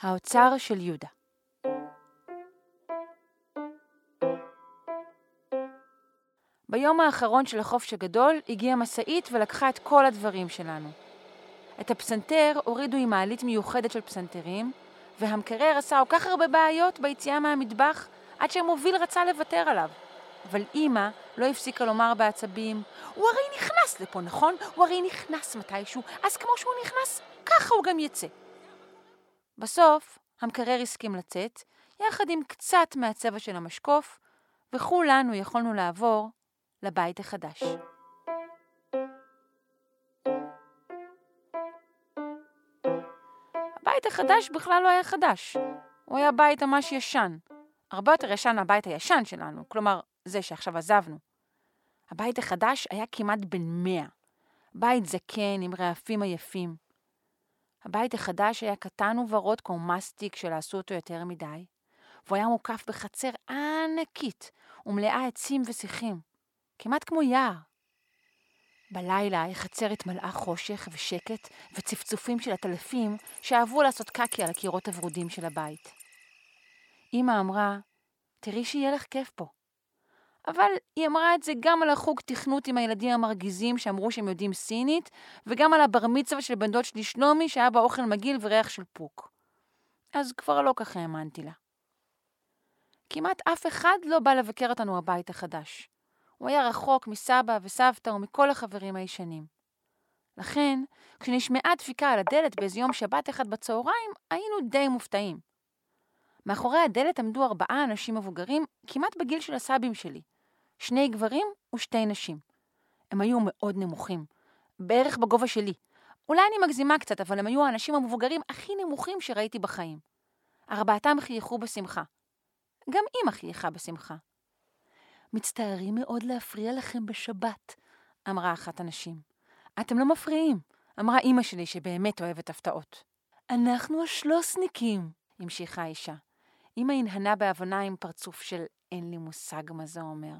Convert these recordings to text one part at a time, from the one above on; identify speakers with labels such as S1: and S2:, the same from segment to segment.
S1: האוצר של יהודה ביום האחרון של החופש הגדול הגיעה משאית ולקחה את כל הדברים שלנו. את הפסנתר הורידו עם מעלית מיוחדת של פסנתרים, והמקרר עשה כל כך הרבה בעיות ביציאה מהמטבח, עד שהמוביל רצה לוותר עליו. אבל אימא לא הפסיקה לומר בעצבים, הוא הרי נכנס לפה, נכון? הוא הרי נכנס מתישהו, אז כמו שהוא נכנס, ככה הוא גם יצא. בסוף, המקרר הסכים לצאת, יחד עם קצת מהצבע של המשקוף, וכולנו יכולנו לעבור לבית החדש. הבית החדש בכלל לא היה חדש, הוא היה בית ממש ישן. הרבה יותר ישן מהבית הישן שלנו, כלומר, זה שעכשיו עזבנו. הבית החדש היה כמעט בן מאה. בית זקן עם רעפים עייפים. הבית החדש היה קטן וורוד כמו מסטיק שלא עשו אותו יותר מדי, והוא היה מוקף בחצר ענקית ומלאה עצים ושיחים, כמעט כמו יער. בלילה החצרת מלאה חושך ושקט וצפצופים של עטלפים שאהבו לעשות קקי על הקירות הוורודים של הבית. אמא אמרה, תראי שיהיה לך כיף פה. אבל היא אמרה את זה גם על החוג תכנות עם הילדים המרגיזים שאמרו שהם יודעים סינית, וגם על הבר מצווה של בן דוד שלי שלומי שהיה בה אוכל מגעיל וריח של פוק. אז כבר לא ככה האמנתי לה. כמעט אף אחד לא בא לבקר אותנו הבית החדש. הוא היה רחוק מסבא וסבתא ומכל החברים הישנים. לכן, כשנשמעה דפיקה על הדלת באיזה יום שבת אחד בצהריים, היינו די מופתעים. מאחורי הדלת עמדו ארבעה אנשים מבוגרים, כמעט בגיל של הסבים שלי. שני גברים ושתי נשים. הם היו מאוד נמוכים, בערך בגובה שלי. אולי אני מגזימה קצת, אבל הם היו האנשים המבוגרים הכי נמוכים שראיתי בחיים. ארבעתם חייכו בשמחה. גם אמא חייכה בשמחה. מצטערים מאוד להפריע לכם בשבת, אמרה אחת הנשים. אתם לא מפריעים, אמרה אמא שלי שבאמת אוהבת הפתעות. אנחנו השלוסניקים, המשיכה האישה. אמא הנהנה בהבנה עם פרצוף של אין לי מושג מה זה אומר.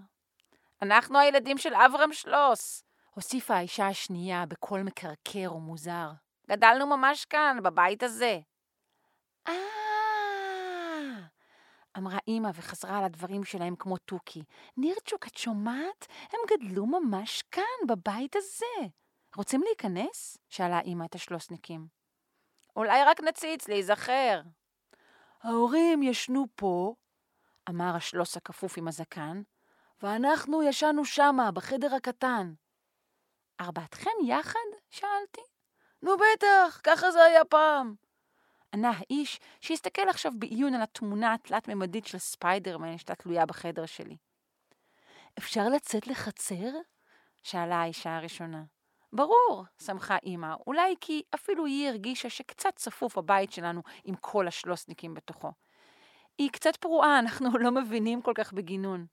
S1: אנחנו הילדים של אברהם שלוס, הוסיפה האישה השנייה בקול מקרקר ומוזר. גדלנו ממש כאן, בבית הזה. אה... אמרה אמא וחזרה על הדברים שלהם כמו תוכי. נירצ'וק, את שומעת? הם גדלו ממש כאן, בבית הזה. רוצים להיכנס? שאלה אמא את השלוסניקים. אולי רק נציץ, להיזכר. ההורים ישנו פה, אמר השלוס הכפוף עם הזקן, ואנחנו ישנו שמה, בחדר הקטן. ארבעתכם יחד? שאלתי. נו בטח, ככה זה היה פעם. ענה האיש שהסתכל עכשיו בעיון על התמונה התלת-ממדית של ספיידרמן שהייתה תלויה בחדר שלי. אפשר לצאת לחצר? שאלה האישה הראשונה. ברור, שמחה אמא, אולי כי אפילו היא הרגישה שקצת צפוף הבית שלנו עם כל השלוסניקים בתוכו. היא קצת פרועה, אנחנו לא מבינים כל כך בגינון.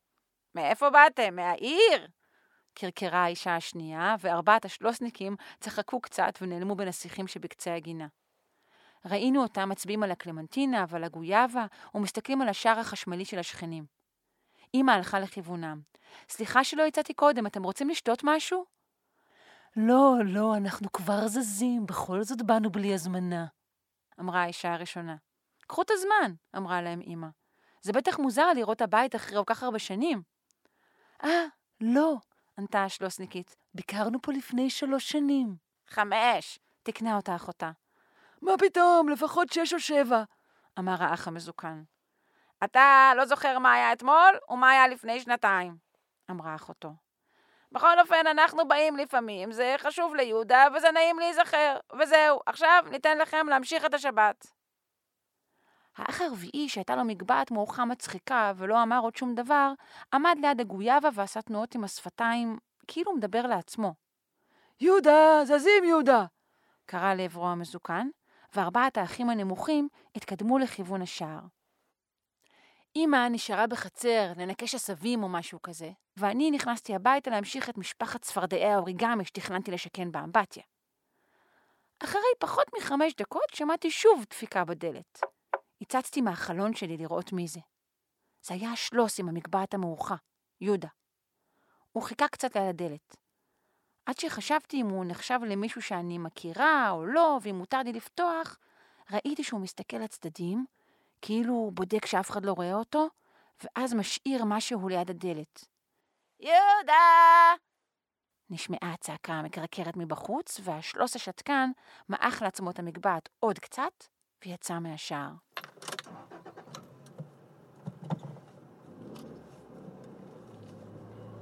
S1: מאיפה באתם? מהעיר? קרקרה האישה השנייה, וארבעת השלוסניקים צחקו קצת ונעלמו בין השיחים שבקצה הגינה. ראינו אותם מצביעים על הקלמנטינה ועל הגויאבה, ומסתכלים על השער החשמלי של השכנים. אמא הלכה לכיוונם. סליחה שלא יצאתי קודם, אתם רוצים לשתות משהו? לא, לא, אנחנו כבר זזים, בכל זאת באנו בלי הזמנה, אמרה האישה הראשונה. קחו את הזמן, אמרה להם אמא. זה בטח מוזר לראות הבית אחרי כל כך הרבה שנים. אה, לא, ענתה השלוסניקית. ביקרנו פה לפני שלוש שנים. חמש, תקנה אותה אחותה. מה פתאום, לפחות שש או שבע, אמר האח המזוקן. אתה לא זוכר מה היה אתמול ומה היה לפני שנתיים, אמרה אחותו. בכל אופן, אנחנו באים לפעמים, זה חשוב ליהודה וזה נעים להיזכר. וזהו, עכשיו ניתן לכם להמשיך את השבת. האח הרביעי, שהייתה לו מגבעת מאורחה מצחיקה ולא אמר עוד שום דבר, עמד ליד הגויאבה ועשה תנועות עם השפתיים, כאילו מדבר לעצמו. יהודה, זזים יהודה! קרא לעברו המזוקן, וארבעת האחים הנמוכים התקדמו לכיוון השער. אמא נשארה בחצר לנקש עשבים או משהו כזה, ואני נכנסתי הביתה להמשיך את משפחת צפרדעי האוריגמי שתכננתי לשכן באמבטיה. אחרי פחות מחמש דקות שמעתי שוב דפיקה בדלת. הצצתי מהחלון שלי לראות מי זה. זה היה השלוס עם המגבעת המאורחה, יהודה. הוא חיכה קצת ליד הדלת. עד שחשבתי אם הוא נחשב למישהו שאני מכירה או לא, ואם מותר לי לפתוח, ראיתי שהוא מסתכל לצדדים, כאילו הוא בודק שאף אחד לא רואה אותו, ואז משאיר משהו ליד הדלת. יהודה! נשמעה הצעקה המקרקרת מבחוץ, והשלוס השתקן מעך לעצמו את המגבעת עוד קצת, ויצא מהשער.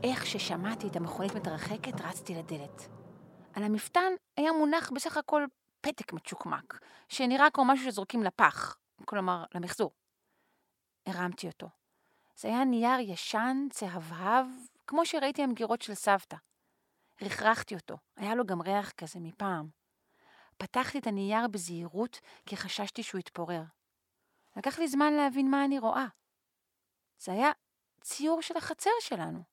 S1: איך ששמעתי את המכונית מתרחקת, רצתי לדלת. על המפתן היה מונח בסך הכל פתק מצ'וקמק, שנראה כמו משהו שזורקים לפח, כלומר, למחזור. הרמתי אותו. זה היה נייר ישן, צהבהב, כמו שראיתי המגירות של סבתא. רכרכתי אותו, היה לו גם ריח כזה מפעם. פתחתי את הנייר בזהירות, כי חששתי שהוא יתפורר. לקח לי זמן להבין מה אני רואה. זה היה ציור של החצר שלנו.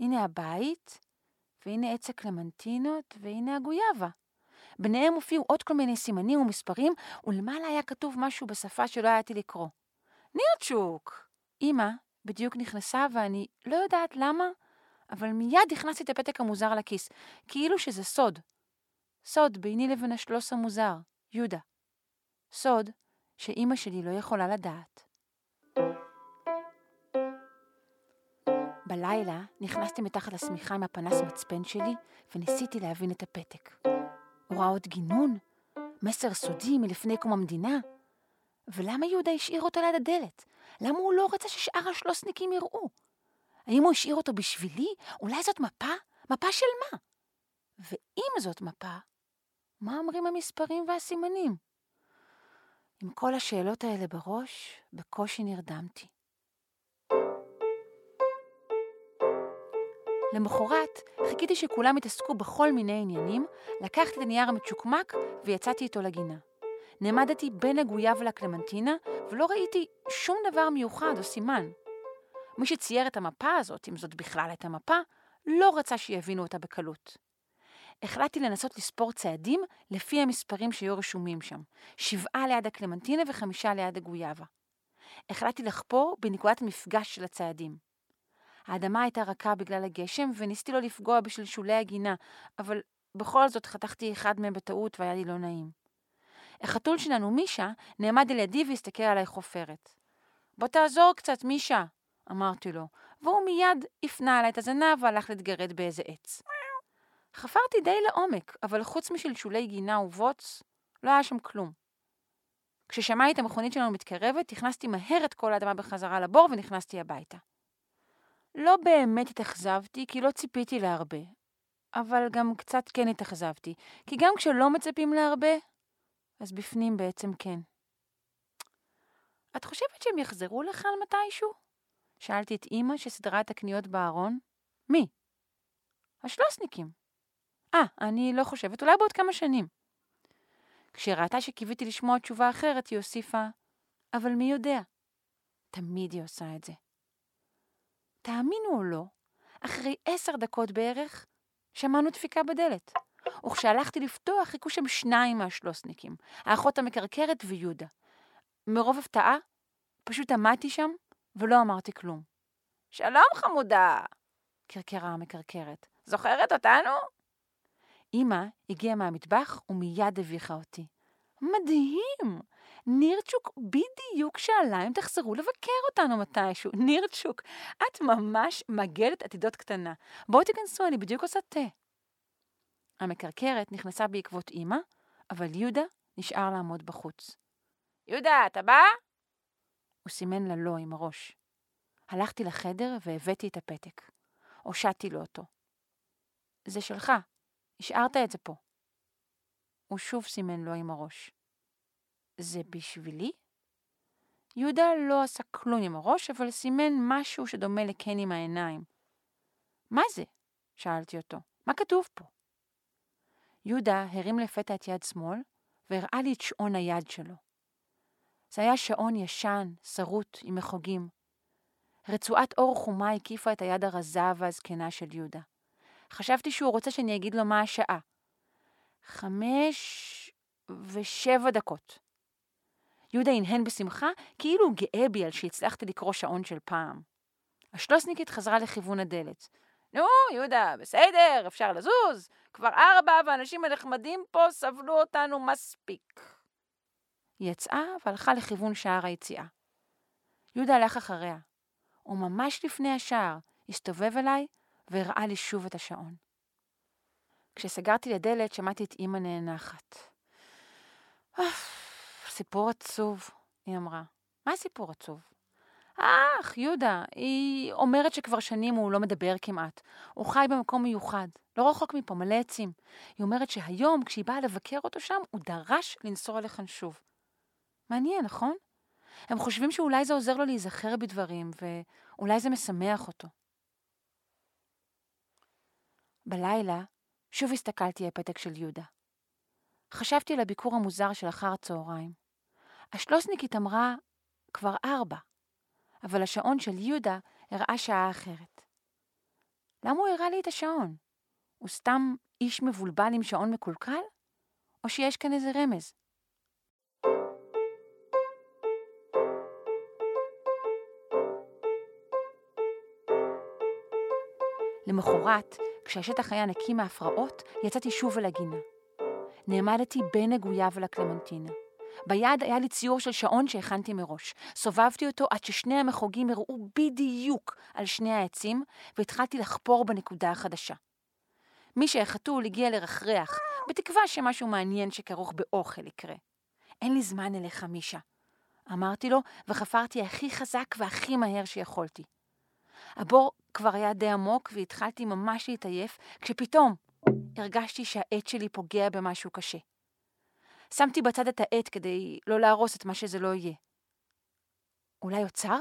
S1: הנה הבית, והנה עץ הקלמנטינות, והנה הגויאבה. ביניהם הופיעו עוד כל מיני סימנים ומספרים, ולמעלה היה כתוב משהו בשפה שלא הייתי לקרוא. נירצ'וק! אמא בדיוק נכנסה, ואני לא יודעת למה, אבל מיד הכנסתי את הפתק המוזר לכיס, כאילו שזה סוד. סוד ביני לבין השלוס המוזר, יהודה. סוד שאימא שלי לא יכולה לדעת. בלילה נכנסתי מתחת לשמיכה עם הפנס מצפן שלי וניסיתי להבין את הפתק. הוראות גינון? מסר סודי מלפני קום המדינה? ולמה יהודה השאיר אותו ליד הדלת? למה הוא לא רצה ששאר השלוסניקים יראו? האם הוא השאיר אותו בשבילי? אולי זאת מפה? מפה של מה? ואם זאת מפה, מה אומרים המספרים והסימנים? עם כל השאלות האלה בראש, בקושי נרדמתי. למחרת, חיכיתי שכולם יתעסקו בכל מיני עניינים, לקחתי את הנייר המצ'וקמק ויצאתי איתו לגינה. נעמדתי בין הגויאב לקלמנטינה, ולא ראיתי שום דבר מיוחד או סימן. מי שצייר את המפה הזאת, אם זאת בכלל הייתה מפה, לא רצה שיבינו אותה בקלות. החלטתי לנסות לספור צעדים לפי המספרים שהיו רשומים שם, שבעה ליד הקלמנטינה וחמישה ליד הגויאבה. החלטתי לחפור בנקודת המפגש של הצעדים. האדמה הייתה רכה בגלל הגשם, וניסיתי לא לפגוע בשביל שולי הגינה, אבל בכל זאת חתכתי אחד מהם בטעות והיה לי לא נעים. החתול שלנו, מישה, נעמד על ידי והסתכל עליי חופרת. בוא תעזור קצת, מישה, אמרתי לו, והוא מיד הפנה עליי את הזנב והלך להתגרד באיזה עץ. חפרתי די לעומק, אבל חוץ משל שולי גינה ובוץ, לא היה שם כלום. כששמעתי את המכונית שלנו מתקרבת, הכנסתי מהר את כל האדמה בחזרה לבור ונכנסתי הביתה. לא באמת התאכזבתי, כי לא ציפיתי להרבה. אבל גם קצת כן התאכזבתי, כי גם כשלא מצפים להרבה, אז בפנים בעצם כן. את חושבת שהם יחזרו לכאן מתישהו? שאלתי את אימא שסידרה את הקניות בארון. מי? השלוסניקים. אה, אני לא חושבת, אולי בעוד כמה שנים. כשראתה שקיוויתי לשמוע תשובה אחרת, היא הוסיפה, אבל מי יודע? תמיד היא עושה את זה. תאמינו או לא, אחרי עשר דקות בערך, שמענו דפיקה בדלת. וכשהלכתי לפתוח, חיכו שם שניים מהשלוסניקים, האחות המקרקרת ויהודה. מרוב הפתעה, פשוט עמדתי שם ולא אמרתי כלום. שלום, חמודה! קרקרה המקרקרת. זוכרת אותנו? אמא הגיעה מהמטבח ומיד הביכה אותי. מדהים! נירצ'וק בדיוק שאלה אם תחזרו לבקר אותנו מתישהו. נירצ'וק, את ממש מגדת עתידות קטנה. בואו תיכנסו, אני בדיוק עושה תה. המקרקרת נכנסה בעקבות אמא, אבל יהודה נשאר לעמוד בחוץ. יהודה, אתה בא? הוא סימן לה לא עם הראש. הלכתי לחדר והבאתי את הפתק. הושעתי לו אותו. זה שלך, השארת את זה פה. הוא שוב סימן לו עם הראש. זה בשבילי? יהודה לא עשה כלום עם הראש, אבל סימן משהו שדומה לכן עם העיניים. מה זה? שאלתי אותו. מה כתוב פה? יהודה הרים לפתע את יד שמאל, והראה לי את שעון היד שלו. זה היה שעון ישן, שרוט, עם מחוגים. רצועת אור חומה הקיפה את היד הרזה והזקנה של יהודה. חשבתי שהוא רוצה שאני אגיד לו מה השעה. חמש ושבע דקות. יהודה הנהן בשמחה, כאילו גאה בי על שהצלחתי לקרוא שעון של פעם. השלוסניקית חזרה לכיוון הדלת. נו, יהודה, בסדר, אפשר לזוז. כבר ארבע, והאנשים הנחמדים פה סבלו אותנו מספיק. היא יצאה והלכה לכיוון שער היציאה. יהודה הלך אחריה, וממש לפני השער הסתובב אליי והראה לי שוב את השעון. כשסגרתי לדלת שמעתי את אמא נאנחת. סיפור עצוב, היא אמרה. מה סיפור עצוב? אך, יהודה, היא אומרת שכבר שנים הוא לא מדבר כמעט. הוא חי במקום מיוחד, לא רחוק מפה, מלא עצים. היא אומרת שהיום, כשהיא באה לבקר אותו שם, הוא דרש לנסוע לכאן שוב. מעניין, נכון? הם חושבים שאולי זה עוזר לו להיזכר בדברים, ואולי זה משמח אותו. בלילה שוב הסתכלתי על פתק של יהודה. חשבתי על הביקור המוזר של אחר הצהריים. השלוסניקית אמרה, כבר ארבע, אבל השעון של יהודה הראה שעה אחרת. למה הוא הראה לי את השעון? הוא סתם איש מבולבל עם שעון מקולקל? או שיש כאן איזה רמז? למחרת, כשהשטח היה נקי מהפרעות, יצאתי שוב אל הגינה. נעמדתי בין הגוייה ולקלמנטינה. ביד היה לי ציור של שעון שהכנתי מראש. סובבתי אותו עד ששני המחוגים הראו בדיוק על שני העצים, והתחלתי לחפור בנקודה החדשה. מי שהחתול הגיע לרחרח, בתקווה שמשהו מעניין שכרוך באוכל יקרה. אין לי זמן אליך, מישה. אמרתי לו, וחפרתי הכי חזק והכי מהר שיכולתי. הבור כבר היה די עמוק והתחלתי ממש להתעייף, כשפתאום הרגשתי שהעט שלי פוגע במשהו קשה. שמתי בצד את העט כדי לא להרוס את מה שזה לא יהיה. אולי אוצר?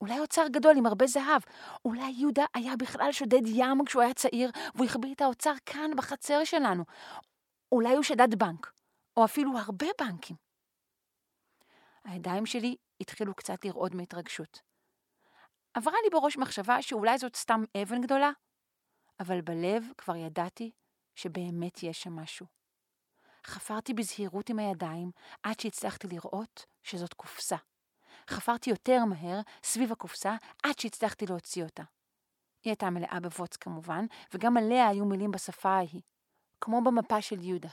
S1: אולי אוצר גדול עם הרבה זהב. אולי יהודה היה בכלל שודד ים כשהוא היה צעיר, והוא החביא את האוצר כאן בחצר שלנו. אולי הוא שדד בנק, או אפילו הרבה בנקים. הידיים שלי התחילו קצת לרעוד מהתרגשות. עברה לי בראש מחשבה שאולי זאת סתם אבן גדולה, אבל בלב כבר ידעתי שבאמת יש שם משהו. חפרתי בזהירות עם הידיים עד שהצלחתי לראות שזאת קופסה. חפרתי יותר מהר סביב הקופסה עד שהצלחתי להוציא אותה. היא הייתה מלאה בבוץ כמובן, וגם עליה היו מילים בשפה ההיא, כמו במפה של יהודה.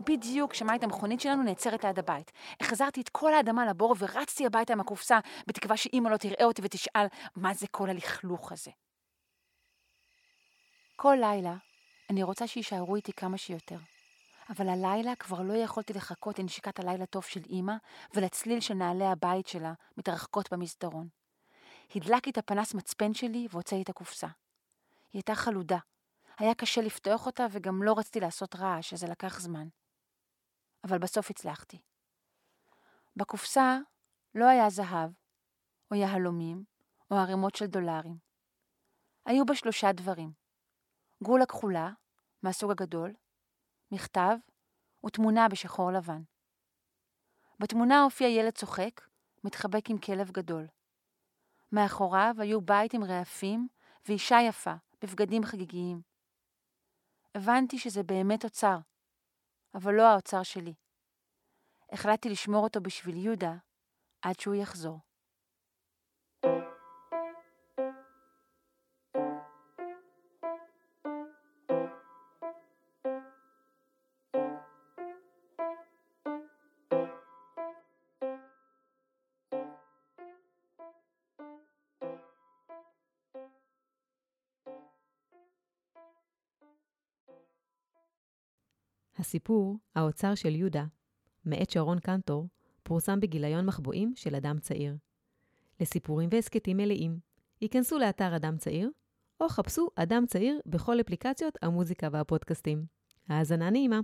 S1: בדיוק שמעתי את המכונית שלנו נעצרת ליד הבית. החזרתי את כל האדמה לבור ורצתי הביתה עם הקופסה, בתקווה שאימא לא תראה אותי ותשאל מה זה כל הלכלוך הזה. כל לילה אני רוצה שיישארו איתי כמה שיותר. אבל הלילה כבר לא יכולתי לחכות לנשיקת הלילה טוב של אימא ולצליל של נעלי הבית שלה מתרחקות במסדרון. הדלקתי את הפנס מצפן שלי והוצאתי את הקופסה. היא הייתה חלודה. היה קשה לפתוח אותה וגם לא רציתי לעשות רעש, אז זה לקח זמן. אבל בסוף הצלחתי. בקופסה לא היה זהב, או יהלומים, או ערימות של דולרים. היו בה שלושה דברים. גולה כחולה, מהסוג הגדול, מכתב ותמונה בשחור לבן. בתמונה הופיע ילד צוחק, מתחבק עם כלב גדול. מאחוריו היו בית עם רעפים ואישה יפה, בבגדים חגיגיים. הבנתי שזה באמת אוצר, אבל לא האוצר שלי. החלטתי לשמור אותו בשביל יהודה עד שהוא יחזור.
S2: הסיפור, האוצר של יהודה, מאת שרון קנטור, פורסם בגיליון מחבואים של אדם צעיר. לסיפורים והסכתים מלאים, היכנסו לאתר אדם צעיר, או חפשו אדם צעיר בכל אפליקציות המוזיקה והפודקאסטים. האזנה נעימה.